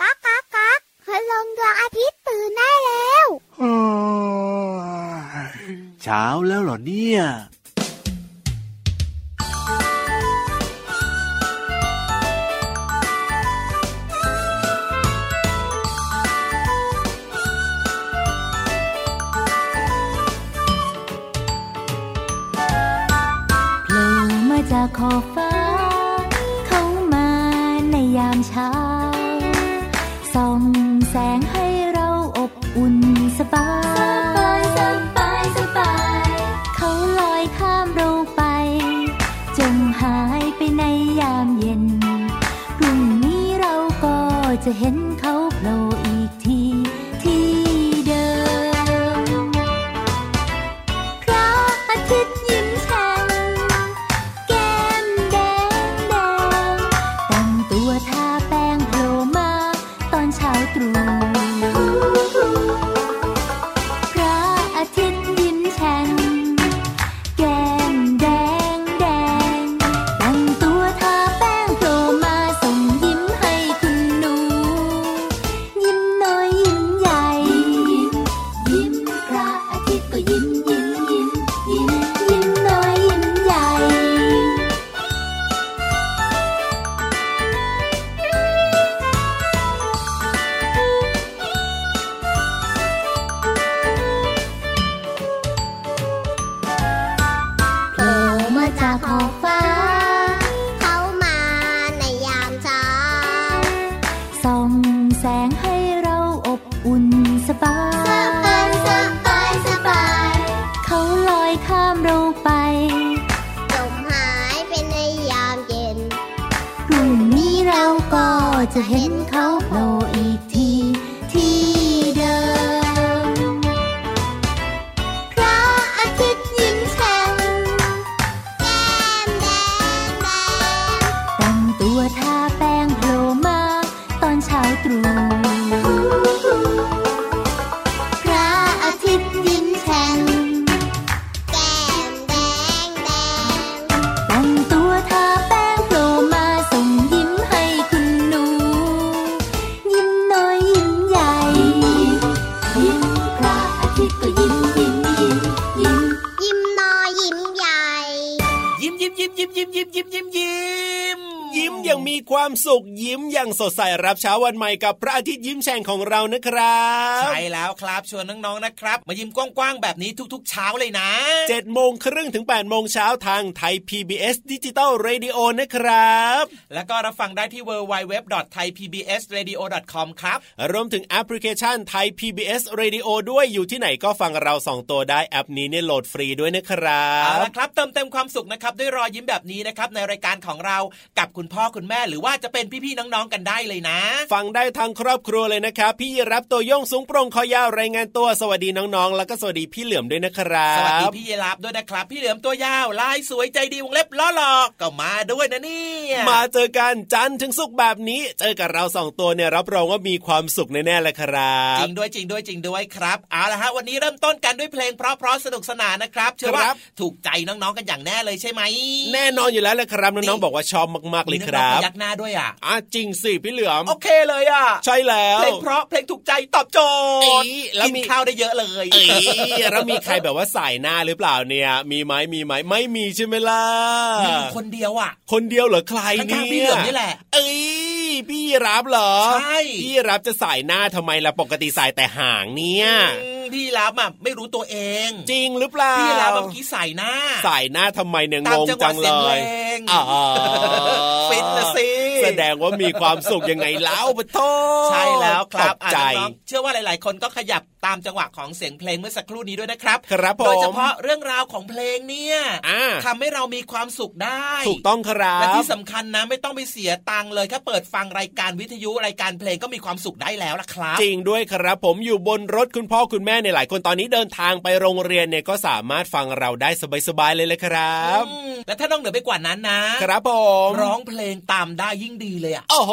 ก๊ากก๊ากก๊ากคืลงดวงอาทิตย์ตื่นได้แล้วเช้าแล้วเหรอเนี่ย สบาย สบาย สบาย เขาลอยข้ามเราไปจมหายไปในยามเย็นพรุ่งนี้เราก็จะเห็น ยิ้มอย่างมีความสุขยิ้มอย่างสดใสรับเช้าวันใหม่กับพระอาทิตย์ยิ้มแฉ่งของเรานะครับใช่แล้วครับชวนน้องๆนะครับ มายิ้มกว้างๆแบบนี้ทุกๆ เช้าเลยนะเจ็ดโมงครึ่งถึง8ปดโมงเช้าทางไทย PBS Digital Radio นะครับ แล้วก็รับฟังได้ที่ www.thaipbsradio.com ครับรวมถึงแอปพลิเคชันไทย PBS Radio ด้วยอยู่ที่ไหนก็ฟังเราสองตัวได้แอปนี้เนี่ยโหลดฟรีด้วยนะครับเอาละครับเติมเต็มความสุขนะครับด้วยรอยยิ้มแบบนี้นะครับในรายการของเรากับคุณพ่อคุณแม่หรือว่าจะเป็นพี่ๆน้องๆกันได้เลยนะ ฟังได้ทางครอบครัวเลยนะครับ พี่รับตัวโยงสูงโปร่งคอยาวรายงานตัวสวัสดีน้องๆ แล้วก็สวัสดีพี่เหลือมด้วยนะครับสวัสดีพี่เยลาบด้วยนะครับ พี่เหลือมตัวยาวลายสวยใจดีวงเล็บล้อหลอกก็มาด้วยนะเนี่ยมาเจอกันจันทร์ถึงสุกร์แบบนี้ เจอกับเราสองตัวเนี่ยรับรองว่ามีความสุขแน่ๆเลยครับจริงด้วยจริงด้วยจริงด้วยครับเอาละฮะวันนี้เริ่มต้นกันด้วยเพลงเพราะๆสนุกสนานนะครับเชื่อว่าครับถูกใจน้องๆกันอย่างแน่เลยใช่ไหมแน่นอนอยู่แล้วเลยครับน้องๆบอกว่าชอบมากๆเลยคมีน้องรับๆพยักหน้าด้วยอะอะจริงสิพี่เหลือมโอเคเลยอะ ใช่แล้วเพลงเพราะเพลงถูกใจตอบโจทย์เอ้ยแล้วกินมีข้าวได้เยอะเลยเอ้ยแล้วมีใครแบบว่าสายหน้าหรือเปล่าเนี่ย มีไหมมีไหมไม่มีใช่ไหมล่ะมีอยู่คนเดียวอะ คนเดียวเหรอใครข้าเนี่งๆพี่เหลือมนี่แหละ เอ้ยพี่รับเหรอใช่พี่รับจะสายหน้าทำไมล่ะปกติสายแต่หางเนี่ยอืมพี่รับอะไม่รู้ตัวเอง จริงหรือเปล่าพี่รับเมื่อกี้ใส่หน้า สายหน้าทำไมเนี่ยตางมงจังหจัวะงเสีเลยงเพลงอ๋อฟิตนะสิแสดงว่ามีความสุขยังไงเล่าปะโทใช่แล้วครับตกใจอะน้องๆเชื่อว่าหลาย ๆ คนก็ขยับตามจังหวะของเสียงเพลงเมื่อสักครู่นี้ด้วยนะครับครับผมโดยเฉพาะเรื่องราวของเพลงเนี่ยอ่าทำให้เรามีความสุขได้ ถูกต้องครับและที่สำคัญนะไม่ต้องไปเสียตังค์เลยแค่เปิดฟังรายการวิทยุรายการเพลงก็มีความสุขได้แล้วล่ะครับ จริงด้วยครับผมอยู่บนรถคุณพ่อคุณแม่ในยหลายคนตอนนี้เดินทางไปโรงเรียนเนี่ยก็สามารถฟังเราได้สบายๆเลยเลยครับอืมและถ้าน้องเหนือไปกว่านั้นนะครับผมร้องเพลงตามได้ยิ่งดีเลยอะโอ้โห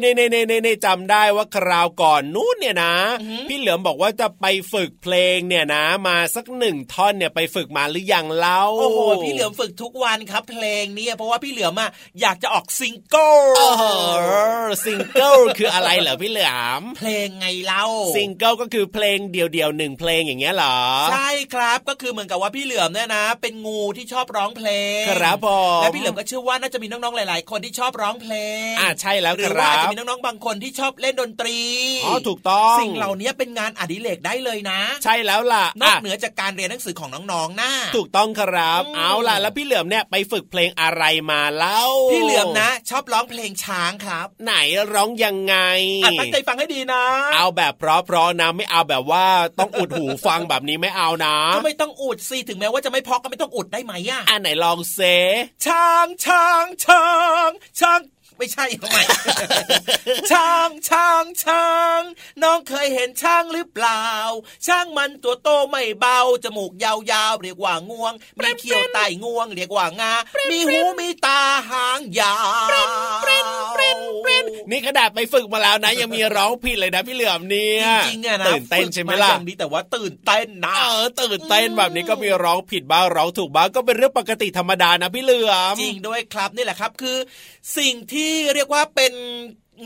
เน่เน่เน่เน่จำได้ว่าคราวก่อนนู้นเนี่ยนะอือหือพี่เหลือมบอกว่าจะไปฝึกเพลงเนี่ยนะ มาสักหนึ่งท่อนเนี่ยไปฝึกมาหรือยังเล่าโอ้โหพี่เหลือมฝึกทุกวันครับ เพลงนี้เพราะว่าพี่เหลือมอะอยากจะออกซิงเกิลโอ้โหซิงเกิลคืออะไรเหรอพี่เหลือมเพลงไงเล่าซิงเกิลก็คือเพลงเดี่ยวๆหนึ่งเพลงอย่างเงี้ยเหรอใช่ครับก็คือเหมือนกับว่าพี่เหลือมเนี่ยนะ เป็นงูที่ชอบร้องเพลงครับผมและพี่เหลือมก็เชื่อว่าน่าจะมีน้องๆหลาย ๆ คนที่ชอบร้องเพลงอ่าใช่แล้วหครือว่ารัอาจจะบมีน้องๆบางคนที่ชอบเล่นดนตรีอ๋อถูกต้องสิ่งเหล่านี้เป็นงานอดิเรกได้เลยนะ ใช่แล้วล่ะนอกอะเหนือจากการเรียนหนังสือของน้องๆน่าถูกต้องครับอืมเอาล่ะแล้วพี่เหลือมเนี่ยไปฝึกเพลงอะไรมาเล่าพี่เหลือมนะ ชอบร้องเพลงช้างครับ ไหนร้องยังไงอะตั้งใจฟังให้ดีนะ เอาแบบเพราะๆนะไม่เอาแบบว่าต้องอุดหูฟังแบบนี้ไม่เอานะก็ไม่ต้องอุดสิถึงแม้ว่าจะไม่เพอก็ไม่ต้องอุดได้ไหมอะอะไหนลองเซช้างช้างช้างช้าง ไม่ใช่ทำไมช้างช้างช้างน้องเคยเห็นช้างหรือเปล่า ช้างมันตัวโตไม่เบาจมูกยาวๆเรียกว่างวง มีเขี้ยวไต่งวง เรียกว่างา มีหูมีตาหางยาวนี่ขนาดไปฝึกมาแล้วนะ ยังมีร้องผิดเลยนะพี่เหลือมเนี่ยจริงๆอะนะตื่นเต้นใช่ไหมฝึกาล่ะอย่างดีแต่ว่าตื่นเต้นนะเออตื่นเต้นแบบนี้ก็มีร้องผิดบ้างร้องถูกบ้างก็เป็นเรื่องปกติธรรมดานะพี่เหลือมจริงด้วยครับนี่แหละครับคือ สิ่งที่เรียกว่าเป็น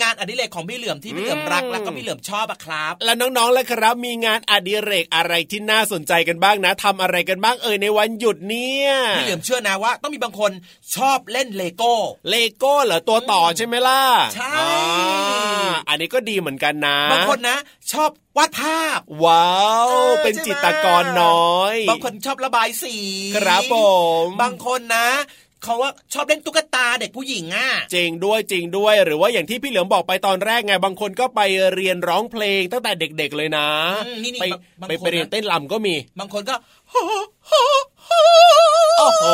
งานอดิเรกของพี่เหลือมที่พี่เหลือมรักอืมแล้วก็พี่เหลือมชอบอะครับ แล้วน้องๆล่ะครับ มีงานอดิเรกอะไรที่น่าสนใจกันบ้างนะทำอะไรกันบ้างเอ่ยในวันหยุดเนี่ยพี่เหลือมเชื่อนะว่า ต้องมีบางคนชอบเล่นเลโก้เลโก้เหรอตัวต่อใช่ไหมล่ะใช่อ่าอันนี้ก็ดีเหมือนกันนะบางคนนะ ชอบวาดภาพ ว้าวเออเป็นใช่ไหมจิตรกรน้อย บางคนชอบระบายสี ครับผม บางคนนะ เขาว่าชอบเล่นตุ๊กตาเด็กผู้หญิงอะจริงด้วยจริงด้วย หรือว่าอย่างที่พี่เหลือมบอกไปตอนแรกไงบางคนก็ไปเรียนร้องเพลงตั้งแต่เด็ก ๆ เลยนะอืมนี่ๆไปบางบางไปคนไปเรียนนะเต้นรำก็มี บางคนก็ โอ้โห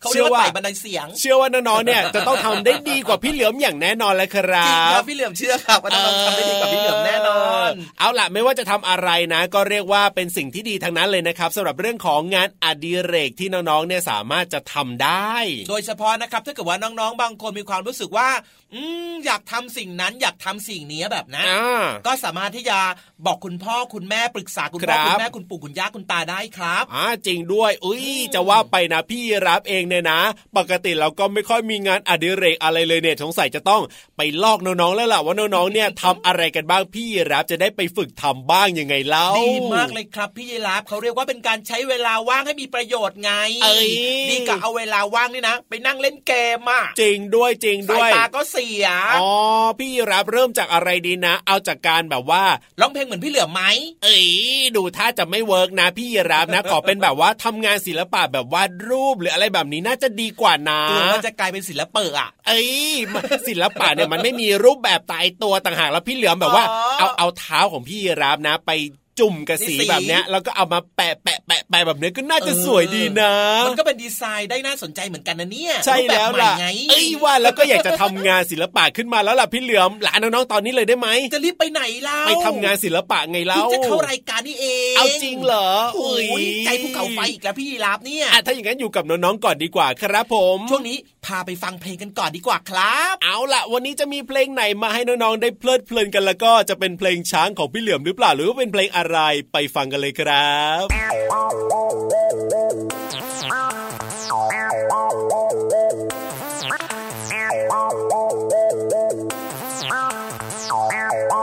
เขาเรีเชื่ยอกว่าว่าไต่บันไดเสียง เชื่อว่าน้องๆเนี่ยจะต้องทำได้ดีกว่าพี่เหลือมอย่างแน่นอนเลยครัจริงครับบพี่เหลือมเชื่อครับว่าน้องๆทำได้ดีกว่าพี่เหลือมแน่นอน เอาล่ะไม่ว่าจะทำอะไรนะ ก็เรียกว่าเป็นสิ่งที่ดีทั้งนั้นเลยนะครับสำหรับเรื่องของงานอดิเรกที่น้องๆเนี่ยสามารถจะทำได้ โดยเฉพาะนะครับถ้าเกิดว่าน้องๆ บางคนมีความรู้สึกว่า อืมอยากทำสิ่งนั้นอยากทำสิ่งนี้แบบนั้นอ่าก็สามารถที่จะบอกคุณพ่อคุณแม่ปรึกษาคุณคพ่รัอบคุณแม่คุณปู่คุณย่าคุณตาได้ครับอ่าจริงด้วยอุ้ยจะว่าไปนะพี่รับเองเนี่ยนะ ปกติเราก็ไม่ค่อยมีงานอดิเรกอะไรเลยเนี่ยสงสัยจะต้องไปลอกน้องๆแล้วล่ะว่าน้องๆเนี่ยทำอะไรกันบ้างพี่รับจะได้ไปฝึกทำบ้างยังไงเล่าดีมากเลยครับพี่ราฟเขาเรียกว่าเป็นการใช้เวลาว่างให้มีประโยชน์ไงดีกับเอาเวลาว่างนี่นะ ไปนั่งเล่นเกมอะจริงด้วยจริงด้วยยตาก็เสียอ๋อพี่รับเริ่มจากอะไรดีนะ เอาจากการแบบว่าร้องเพลงเหมือนพี่เหลือมไหมเอ้ยดูท่าจะไม่ work นะพี่รับนะขอเป็นแบบว่าทำงานศิลปะแบบวาดรูปหรืออะไรแบบนี้น่าจะดีกว่านะกลัวว่าจะกลายเป็นศิลปะอะเอ้ยมันศิลปะเนี่ยมันไม่มีรูปแบบตายตัวต่างหากแล้วพี่เหลือมแบบว่าอ๋อเอาเอาเท้าของพี่รับนะ ไป จุ่มกับสีสีแบบเนี้ยแล้วก็เอามาแปะแปะแปะแปะแบบเนี้ยก็น่าจะสวยดีนะ มันก็เป็นดีไซน์ได้น่าสนใจเหมือนกันนะเนี่ย ใช่แล้วรูปบบล่ะใหม่ไงเอ้ยว่าแล้วก็อยากจะทำงานศิลปะขึ้นมาแล้วล่ะพี่เหลือมหลานน้องๆตอนนี้เลยได้ไหมจะรีบไปไหนเล่าไปทำงานศิลปะไงเล่าเพิ่งจะเข้ารายการนี่เองเอาจริงเหรอโอ้ยอุ๊ยใจภูเขาไฟอีกแล้วพี่ยีราฟเนี่ยอะถ้าอย่างนั้นอยู่กับน้องๆก่อนดีกว่าครับผม ช่วงนี้พาไปฟังเพลงกันก่อนดีกว่าครับ เอาล่ะ วันนี้จะมีเพลงไหนมาให้น้องๆได้เพลิดเพลินกันแล้วก็จะเป็นเพลงช้างของพี่เหลือมหรือเปล่าหรือว่าเป็นเพลงอะไรไปฟังกันเลยครับ「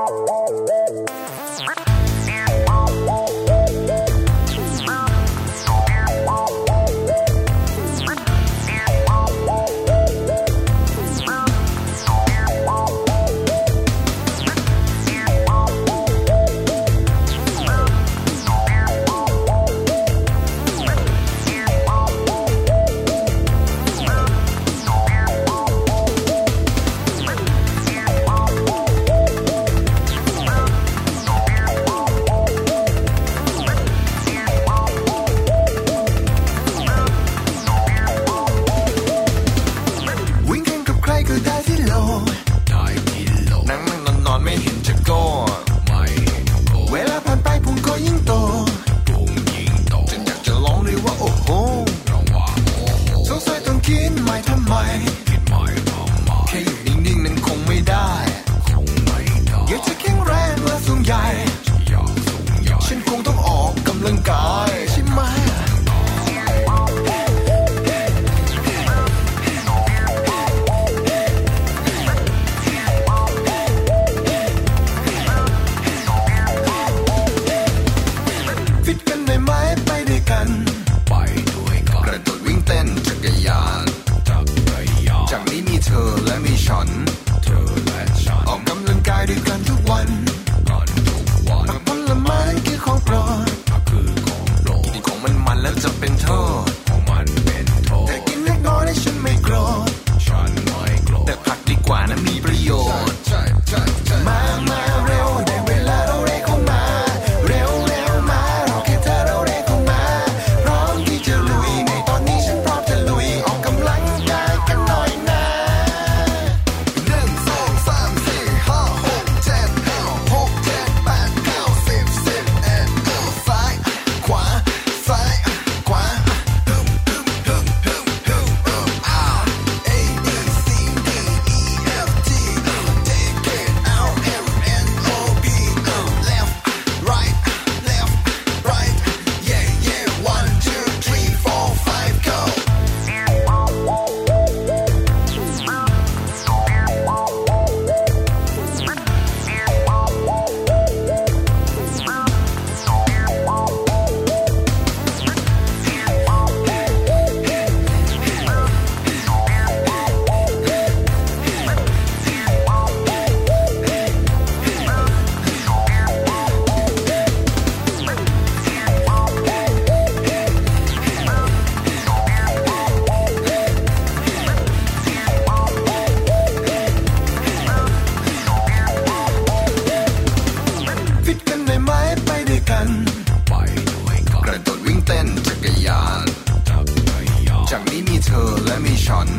และมีฉัน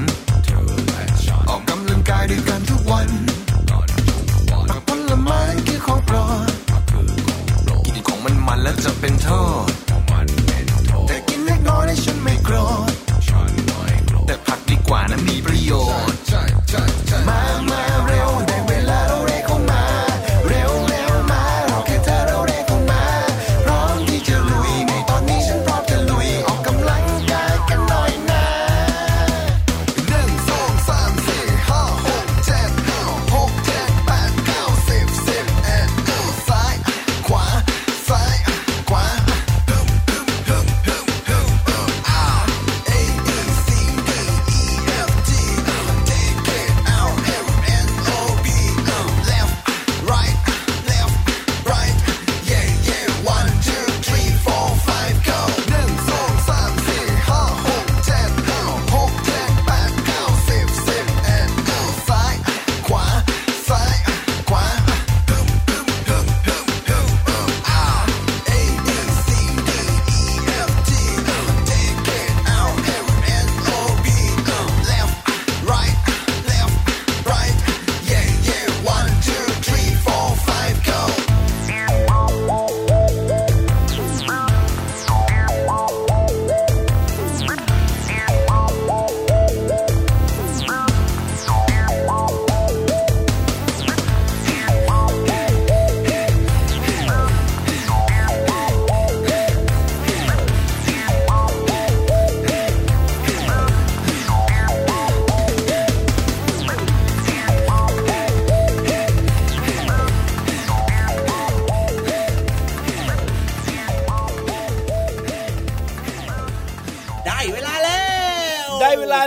เธอและฉันออกกำลังกายด้วยกันทุกวันกันทุกวันผักผลไม้คือของโปรดคือของโปรดกินของมันมันแล้วจะเป็นโทษของมันเป็นโทษแต่กินเล็กน้อยให้ฉันไม่โกรธฉันไม่โกรธแต่ผักดีกว่านะมีประโยชน์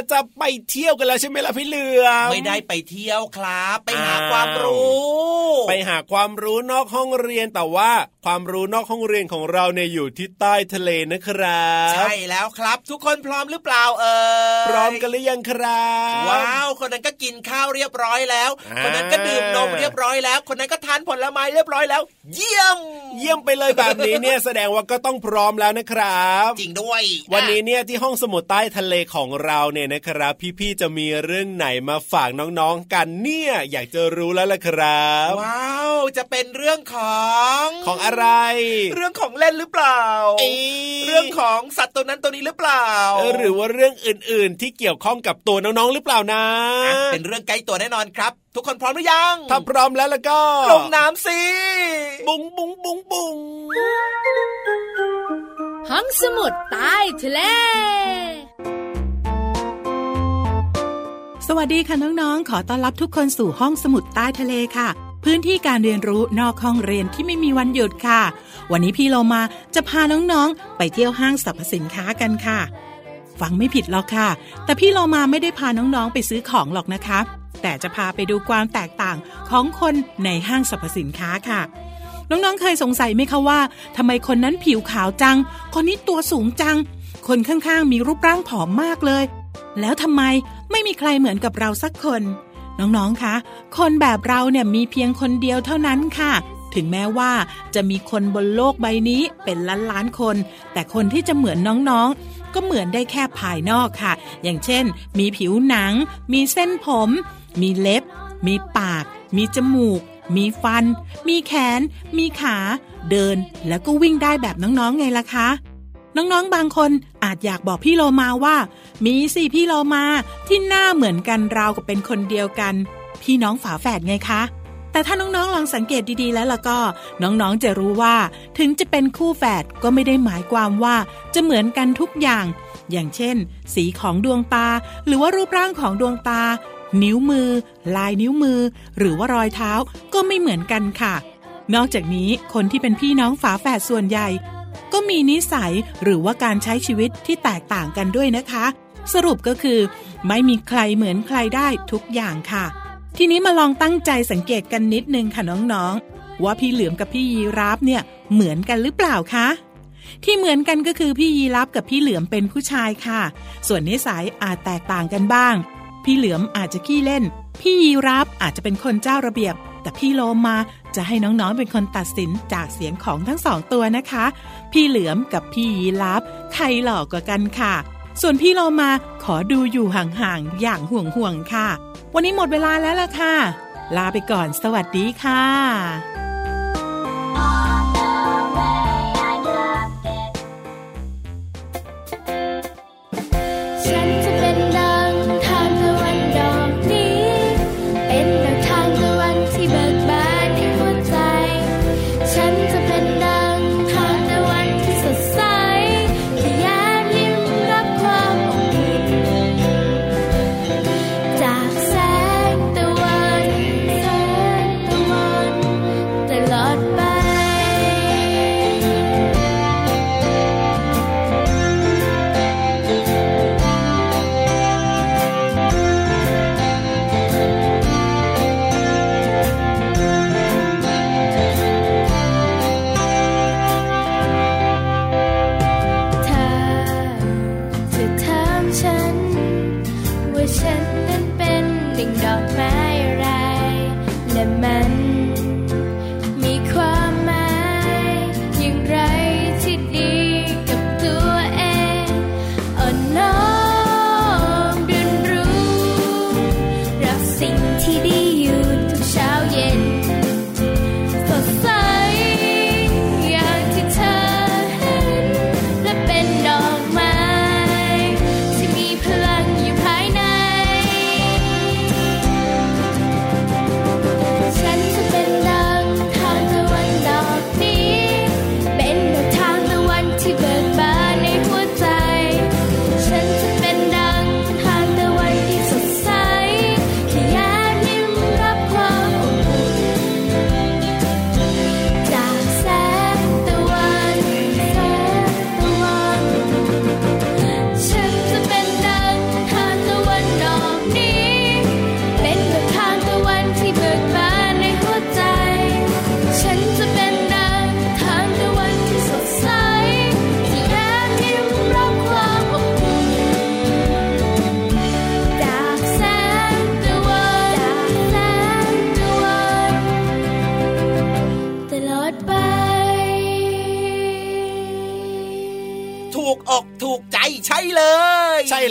ได้ เวลาจะไปเที่ยวกันแล้วใช่ไหมล่ะพี่เหลือมไม่ได้ไปเที่ยวครับ ไปหาอ้าวความรู้ ไปหาความรู้นอกห้องเรียนแต่ว่าความรู้นอกห้องเรียนของเราเนี่ยอยู่ที่ใต้ทะเลนะครับ ใช่แล้วครับ ทุกคนพร้อมหรือเปล่าเอ่ยพร้อมกันหรือยังครับว้าวคนนั้นก็กินข้าวเรียบร้อยแล้วอ่าคนนั้นก็ดื่มนมเรียบร้อยแล้ว คนนั้นก็ทานผลไม้เรียบร้อยแล้ว เยี่ยม เยี่ยมไปเลยแบบนี้เนี่ยแสดงว่าก็ต้องพร้อมแล้วนะครับ จริงด้วย วันนี้อะเนี่ยที่ห้องสมุดใต้ทะเลของเราเนี่ยนะครับพี่ๆจะมีเรื่องไหนมาฝากน้องๆกันเนี่ย อยากจะรู้แล้วล่ะครับ ว้าว จะเป็นเรื่องของของอะไร เรื่องของเล่นหรือเปล่าเอ๊ะเรื่องของสัตว์ตัวนั้นตัวนี้หรือเปล่าเออหรือว่าเรื่องอื่นๆที่เกี่ยวข้องกับตัวน้องๆหรือเปล่านะอะเป็นเรื่องใกล้ตัวแน่นอนครับ ทุกคนพร้อมหรือยังถ้าพร้อมแล้วแล้วก็ลงน้ำสิบุ้งบุ้งบุ้งบุ้งห้องสมุดใต้ทะเล สวัสดีค่ะน้องๆ ขอต้อนรับทุกคนสู่ห้องสมุดใต้ทะเลค่ะ พื้นที่การเรียนรู้นอกห้องเรียนที่ไม่มีวันหยุดค่ะ วันนี้พี่โลมาจะพาน้องๆ ไปเที่ยวห้างสรรพสินค้ากันค่ะ ฟังไม่ผิดหรอกค่ะ แต่พี่โลมาไม่ได้พาน้องๆ ไปซื้อของหรอกนะคะ แต่จะพาไปดูความแตกต่างของคนในห้างสรรพสินค้าค่ะ น้องๆ เคยสงสัยไหมคะว่าทำไมคนนั้นผิวขาวจัง คนนี้ตัวสูงจัง คนข้างๆ มีรูปร่างผอมมากเลย แล้วทำไมไม่มีใครเหมือนกับเราสักคน น้องๆ คะ คนแบบเราเนี่ยมีเพียงคนเดียวเท่านั้นค่ะ ถึงแม้ว่าจะมีคนบนโลกใบนี้เป็นล้านๆคน แต่คนที่จะเหมือนน้องๆ ก็เหมือนได้แค่ภายนอกค่ะ อย่างเช่น มีผิวหนัง มีเส้นผม มีเล็บ มีปาก มีจมูก มีฟัน มีแขน มีขา เดิน แล้วก็วิ่งได้แบบน้องๆ ไงล่ะคะ น้องๆบางคนอาจอยากบอกพี่โลมาว่า มีสิพี่โลมาที่หน้าเหมือนกันราวกับเป็นคนเดียวกัน พี่น้องฝาแฝดไงคะ แต่ถ้าน้องๆลองสังเกตดีๆแล้วล่ะก็ น้องๆจะรู้ว่า ถึงจะเป็นคู่แฝดก็ไม่ได้หมายความว่า จะเหมือนกันทุกอย่าง อย่างเช่น สีของดวงตา หรือว่ารูปร่างของดวงตา นิ้วมือ ลายนิ้วมือ หรือว่ารอยเท้าก็ไม่เหมือนกันค่ะนอกจากนี้คนที่เป็นพี่น้องฝาแฝดส่วนใหญ่ ก็มีนิสัยหรือว่าการใช้ชีวิตที่แตกต่างกันด้วยนะคะ สรุปก็คือ ไม่มีใครเหมือนใครได้ทุกอย่างค่ะ ทีนี้มาลองตั้งใจสังเกตกันนิดนึงค่ะน้องๆ ว่าพี่เหลือมกับพี่ยีราฟเนี่ยเหมือนกันหรือเปล่าคะที่เหมือนกันก็คือพี่ยีราฟกับพี่เหลือมเป็นผู้ชายค่ะ ส่วนนิสัยอาจแตกต่างกันบ้าง พี่เหลือมอาจจะขี้เล่น พี่ยีราฟอาจจะเป็นคนเจ้าระเบียบ แต่พี่โลมา จะให้น้องๆเป็นคนตัดสินจากเสียงของทั้งสองตัวนะคะ พี่เหลือมกับพี่ยีราบใครหล่อกว่ากันค่ะ ส่วนพี่โลมาขอดูอยู่ห่างๆอย่างห่วงๆค่ะ วันนี้หมดเวลาแล้วล่ะค่ะ ลาไปก่อนสวัสดีค่ะ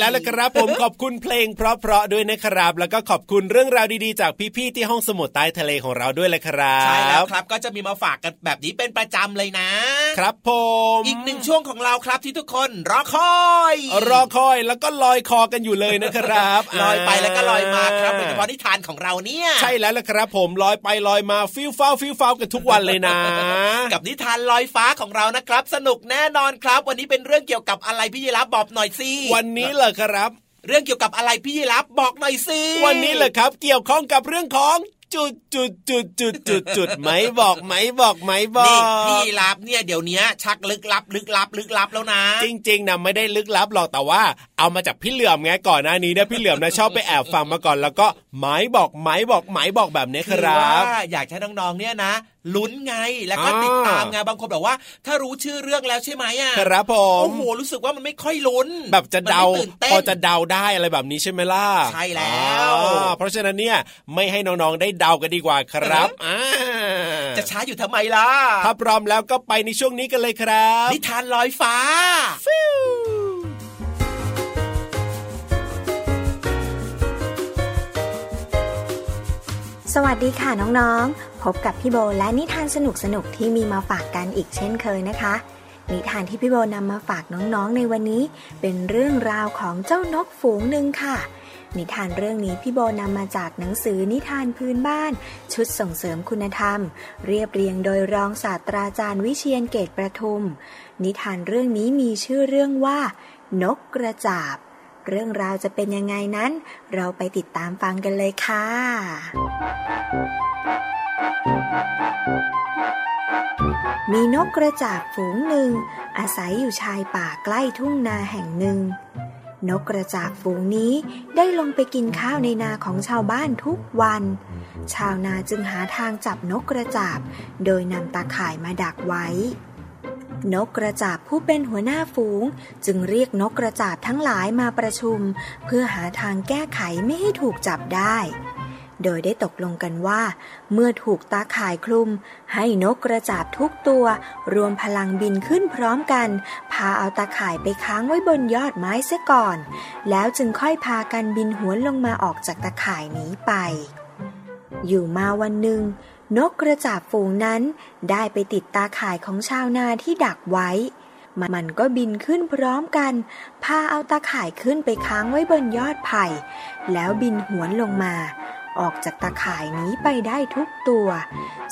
แล้วละครับผมขอบคุณเพลงเพราะๆด้วยนะครับ แล้วก็ขอบคุณเรื่องราวดีๆ จากพี่ๆที่ห้องสมุดใต้ทะเลของเราด้วยเลยครับใช่แล้วครับก็จะมีมาฝากกันแบบนี้เป็นประจำเลยนะ ครับผมอีกหนึ่งช่วงของเราครับที่ทุกคนรอคอย รอคอยแล้วก็ลอยคอกันอยู่เลยนะครับลอยไปแล้วก็ลอยมาครับโดยเฉพาะนิทานของเราเนี่ยใช่แล้วละครับ ผมลอยไปลอยมาฟิวฟ้าวฟิวฟ้าวกันทุกวันเลยนะ กับนิทานลอยฟ้าของเรานะครับ สนุกแน่นอนครับ วันนี้เป็นเรื่องเกี่ยวกับอะไรพี่ยีรับบอกหน่อยสิวันนี้เหรอครับ เรื่องเกี่ยวกับอะไรพี่ยีรับบอกหน่อยสิวันนี้เหรอครับ เกี่ยวข้องกับเรื่องของจุดจุดจุดจุดจุดจุดไหมบอกไหมบอกไหมบอนี่กพี่ยีรับเนี่ยเดี๋ยวนี้ชักลึกลับ ลึกลับ ลึกลับแล้วนะ จริงๆนะไม่ได้ลึกลับหรอกแต่ว่า เอามาจากพี่เหลือมไงก่อนหน้านี้เนี่ยพี่เหลือมนะชอบไปแอบฟังมาก่อนแล้วก็ไหมบอกไหมบอกไหมบอกแบบนี้คคือรัว่าบอยากให้น้องๆเนี่ยนะ ลุ้นไงแล้วก็อ่าติดตามไงบางคนบอกว่า ถ้ารู้ชื่อเรื่องแล้วใช่ไหมอะครับผมโอ้โหรู้สึกว่ามันไม่ค่อยลุ้น แบบจะเดามันไม่ตื่นเต้นพอจะเดาได้อะไรแบบนี้ใช่ไหมล่ะใช่แล้วอ่าเพราะฉะนั้นเนี่ยไม่ให้น้องๆได้เดากันดีกว่าครับอ่าจะช้าอยู่ทำไมล่ะถ้าพร้อมแล้วก็ไปในช่วงนี้กันเลยครับ นิทานลอยฟ้าสวัสดีค่ะน้องๆ พบกับพี่โบและนิทานสนุกๆที่มีมาฝากกันอีกเช่นเคยนะคะ นิทานที่พี่โบนำมาฝากน้องๆในวันนี้ เป็นเรื่องราวของเจ้านกฝูงหนึ่งค่ะ นิทานเรื่องนี้พี่โบนำมาจากหนังสือนิทานพื้นบ้าน ชุดส่งเสริมคุณธรรม เรียบเรียงโดยรองศาสตราจารย์วิเชียนเกตประทุม นิทานเรื่องนี้มีชื่อเรื่องว่า นกกระจาบ เรื่องราวจะเป็นยังไงนั้น เราไปติดตามฟังกันเลยค่ะ มีนกกระจาบฝูงหนึ่ง อาศัยอยู่ชายป่าใกล้ทุ่งนาแห่งหนึ่ง นกกระจาบฝูงนี้ได้ลงไปกินข้าวในนาของชาวบ้านทุกวัน ชาวนาจึงหาทางจับนกกระจาบ โดยนำตาข่ายมาดักไว้ นกกระจาบผู้เป็นหัวหน้าฝูง จึงเรียกนกกระจาบทั้งหลายมาประชุม เพื่อหาทางแก้ไขไม่ให้ถูกจับได้ โดยได้ตกลงกันว่า เมื่อถูกตาข่ายคลุม ให้นกกระจาบทุกตัว รวมพลังบินขึ้นพร้อมกัน พาเอาตาข่ายไปค้างไว้บนยอดไม้เสียก่อน แล้วจึงค่อยพากันบินหวนลงมาออกจากตาข่ายนี้ไป อยู่มาวันหนึ่งนกกระจาบฝูงนั้น ได้ไปติดตาข่ายของชาวนาที่ดักไว้ มันก็บินขึ้นพร้อมกัน พาเอาตาข่ายขึ้นไปค้างไว้บนยอดไผ่ แล้วบินหวนลงมา ออกจากตาข่ายนี้ไปได้ทุกตัว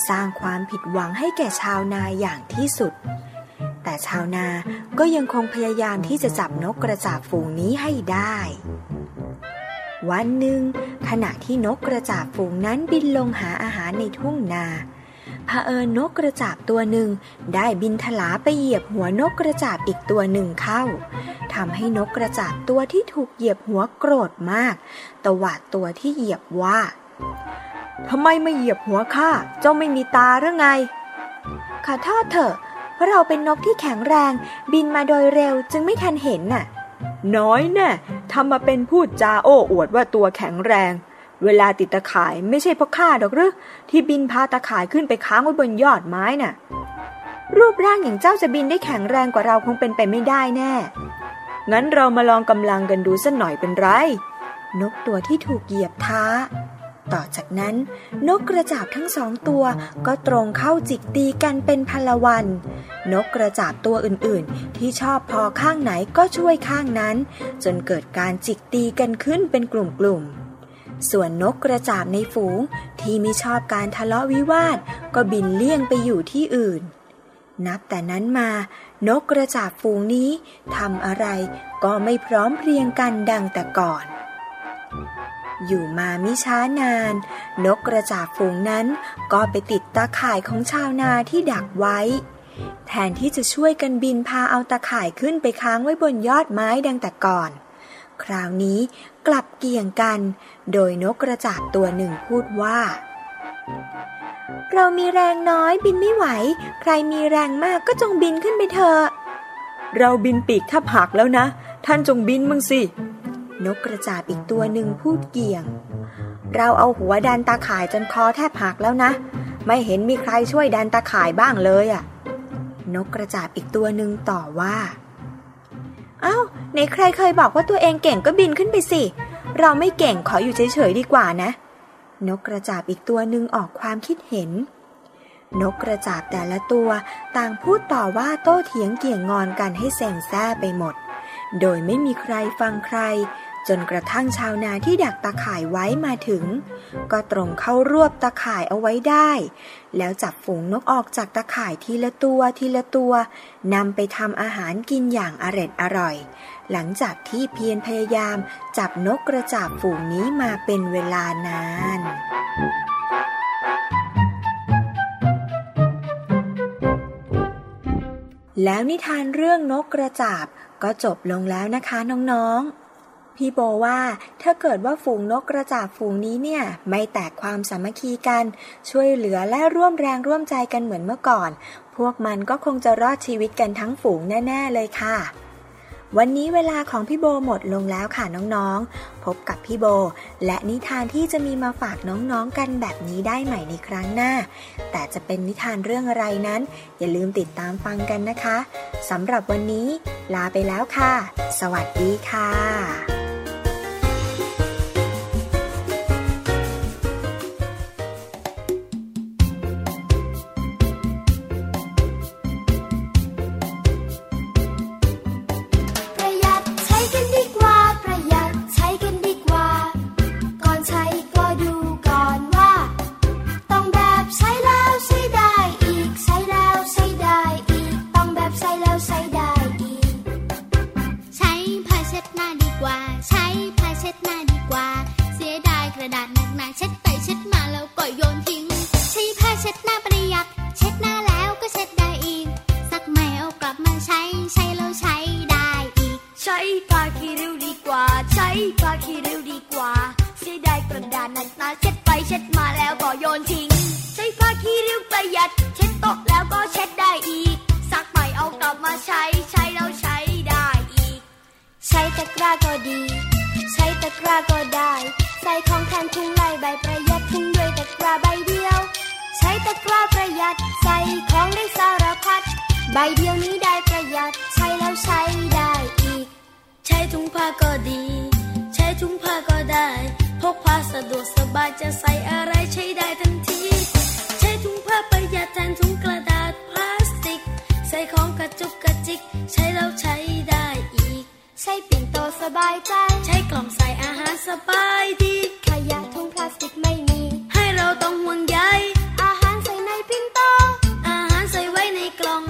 สร้างความผิดหวังให้แก่ชาวนาอย่างที่สุด แต่ชาวนาก็ยังคงพยายามที่จะจับนกกระจาบฝูงนี้ให้ได้ วันหนึ่งขณะที่นกกระจาบฝูงนั้นบินลงหาอาหารในทุ่งนา เผอิญนกกระจาบตัวหนึ่งได้บินถลาไปเหยียบหัวนกกระจาบอีกตัวหนึ่งเข้าทำให้นกกระจาบตัวที่ถูกเหยียบหัวโกรธมาก ตวาดตัวที่เหยียบว่าทำไมไม่เหยียบหัวข้าเจ้าไม่มีตาหรือไงขอโทษเถอะเพราะเราเป็นนกที่แข็งแรง บินมาโดยเร็วจึงไม่ทันเห็นน่ะ น้อยแน่ทำมาเป็นพูดจาโอ้อวดว่าตัวแข็งแรง เวลาติดตะข่ายไม่ใช่เพราะข้าดอกหรือที่บินพาตะข่ายขึ้นไปค้างไว้บนยอดไม้น่ะ รูปร่างอย่างเจ้าจะบินได้แข็งแรงกว่าเราคงเป็นไปไม่ได้แน่ งั้นเรามาลองกำลังกันดูสักหน่อยเป็นไร นกตัวที่ถูกเหยียบท้า ต่อจากนั้น นกกระจาบทั้งสองตัวก็ตรงเข้าจิกตีกันเป็นพลวัน นกกระจาบตัวอื่นๆ ที่ชอบพอข้างไหนก็ช่วยข้างนั้น จนเกิดการจิกตีกันขึ้นเป็นกลุ่มๆ ส่วนนกกระจาบในฝูงที่ไม่ชอบการทะเลาะวิวาท ก็บินเลี่ยงไปอยู่ที่อื่น นับแต่นั้นมานกกระจาบฝูงนี้ทำอะไรก็ไม่พร้อมเพรียงกันดังแต่ก่อน อยู่มาไม่ช้านาน นกกระจาบฝูงนั้นก็ไปติดตาข่ายของชาวนาที่ดักไว้ แทนที่จะช่วยกันบินพาเอาตาข่ายขึ้นไปค้างไว้บนยอดไม้ดังแต่ก่อน คราวนี้กลับเกี่ยงกัน โดยนกกระจาบตัวหนึ่งพูดว่า เรามีแรงน้อยบินไม่ไหว ใครมีแรงมากก็จงบินขึ้นไปเถอะเราบินปีกทับหักแล้วนะ ท่านจงบินมึงสิ นกกระจาบอีกตัวหนึ่งพูดเกี่ยง เราเอาหัวดันตาข่ายจนคอแทบหักแล้วนะ ไม่เห็นมีใครช่วยดันตาข่ายบ้างเลยอะ่ะ นกกระจาบอีกตัวหนึ่งต่อว่า อ้าวในใครเคยบอกว่าตัวเองเก่งก็บินขึ้นไปสิ เราไม่เก่งขออยู่เฉยๆดีกว่านะ นกกระจาบอีกตัวหนึ่งออกความคิดเห็น นกกระจาบแต่ละตัวต่างพูดต่อว่าโต้เถียงเกี่ยงงอนกันให้แสงแซ่ไปหมด โดยไม่มีใครฟังใคร จนกระทั่งชาวนาที่ดักตาข่ายไว้มาถึง ก็ตรงเข้ารวบตาข่ายเอาไว้ได้ แล้วจับฝูงนกออกจากตาข่ายทีละตัวทีละตัวนำไปทำอาหารกินอย่างอร็ดอร่อย หลังจากที่เพียรพยายามจับนกกระจาบฝูงนี้มาเป็นเวลานานแล้วนิทานเรื่องนกกระจาบก็จบลงแล้วนะคะน้องๆ พี่โบว่าถ้าเกิดว่าฝูงนกกระจาบฝูงนี้เนี่ย ไม่แตกความสามัคคีกัน ช่วยเหลือและร่วมแรงร่วมใจกันเหมือนเมื่อก่อน พวกมันก็คงจะรอดชีวิตกันทั้งฝูงแน่ ๆ เลยค่ะ วันนี้เวลาของพี่โบหมดลงแล้วค่ะน้องๆ พบกับพี่โบ และนิทานที่จะมีมาฝากน้องๆกันแบบนี้ได้ใหม่ในครั้งหน้า แต่จะเป็นนิทานเรื่องอะไรนั้น อย่าลืมติดตามฟังกันนะคะสำหรับวันนี้ลาไปแล้วค่ะ สวัสดีค่ะประ ใช้ผ้าคีริ้วดีกว่า เสียดายกระดาษหนักๆเช็ดไปเช็ดมาแล้วก็โยนทิ้ง ใช้ผ้าคีริ้วประหยัด เช็ดโต๊ะแล้วก็เช็ดได้อีก ซักใหม่เอากลับมาใช้ใช้แล้วใช้ได้อีก ใช้ตะกร้าก็ดี ใช้ตะกร้าก็ได้ ใส่ของแทนถุงลายใบประหยัดทิ้งด้วยตะกร้าใบเดียว ใช้ตะกร้าประหยัด ใส่ของได้สารพัดใบเดียวนี้ได้ประหยัด ใช้แล้วใช้ได้อีก ใช้ถุงผ้าก็ดี ถุงผ้าก็ได้ พกพาสะดวกสบายจะใส่อะไรใช้ได้ทันที ใช้ถุงผ้าประหยัดแทนถุงกระดาษพลาสติก ใส่ของกระจุกกระจิก ใช้แล้วใช้ได้อีก ใช้ปิ่นโตสบายใจ ใช้กล่องใส่อาหารสบายดี ขยะถุงพลาสติกไม่มี ให้เราต้องห่วงใยอาหารใส่ในปิ่นโต อาหารใส่ไว้ในกล่อง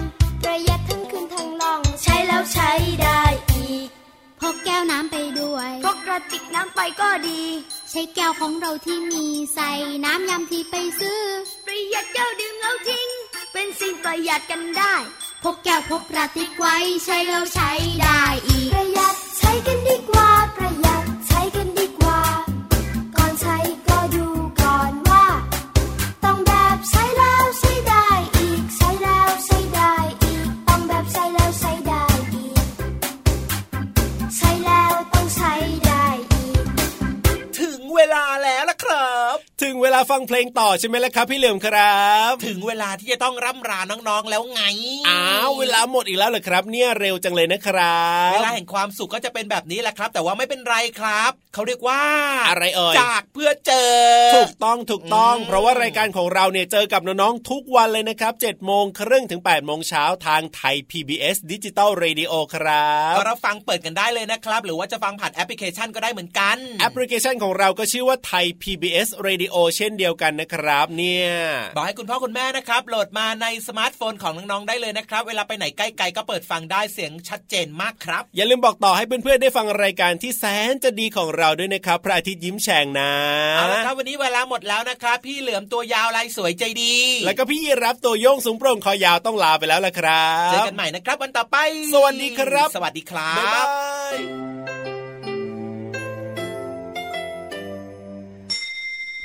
แก้วน้ำไปด้วยพกกระติกน้ำไปก็ดี ใช้แก้วของเราที่มีใส่น้ำยำที่ไปซื้อ ประหยัดแก้วดื่มแล้วทิ้ง เป็นสิ่งประหยัดกันได้พกแก้วพกกระติกไว้ใช้แล้วใช้ได้อีกประหยัดใช้กันดีกว่า มาฟังเพลงต่อใช่ไหมล่ะครับ พี่เหลือมครับ ถึงเวลาที่จะต้องร่ำลาน้องๆแล้วไงอ้าวเวลาหมดอีกแล้วเหรอครับ เนี่ยเร็วจังเลยนะครับเวลาแห่งความสุขก็จะเป็นแบบนี้แหละครับ แต่ว่าไม่เป็นไรครับเขาเรียกว่าอะไรเอ่ยจากเพื่อเจอ ถูกต้องถูกต้องอืมเพราะว่ารายการของเราเนี่ยเจอกับน้องๆทุกวันเลยนะครับ7จ็ดโมงครึ่งถึง8ปดโมงเช้าทางไทย PBS Digital Radio ครับก็รับฟังเปิดกันได้เลยนะครับ หรือว่าจะฟังผ่านแอปพลิเคชันก็ได้เหมือนกัน แอปพลิเคชันของเราก็ชื่อว่าไทย PBS Radio เช่นเดียวกันนะครับเนี่ยบอกให้คุณพ่อคุณแม่นะครับโหลดมาในสมาร์ทโฟนของน้องๆได้เลยนะครับ เวลาไปไหนใกล้ๆก็เปิดฟังได้เสียงชัดเจนมากครับ อย่าลืมบอกต่อให้เพื่อนๆได้ฟังรายการที่แสนจะดีของเราด้วยนะครับพระอาทิตย์ยิ้มแฉ่งนะเอาละครับวันนี้เวลาหมดแล้วนะครับ พี่เหลือมตัวยาวลายสวยใจดี แล้วก็พี่รับตัวโย่งสูงโปร่งคอยาวต้องลาไปแล้วล่ะครับเจอกันใหม่นะครับวันต่อไป สวัสดีครับ สวัสดีครับ bye bye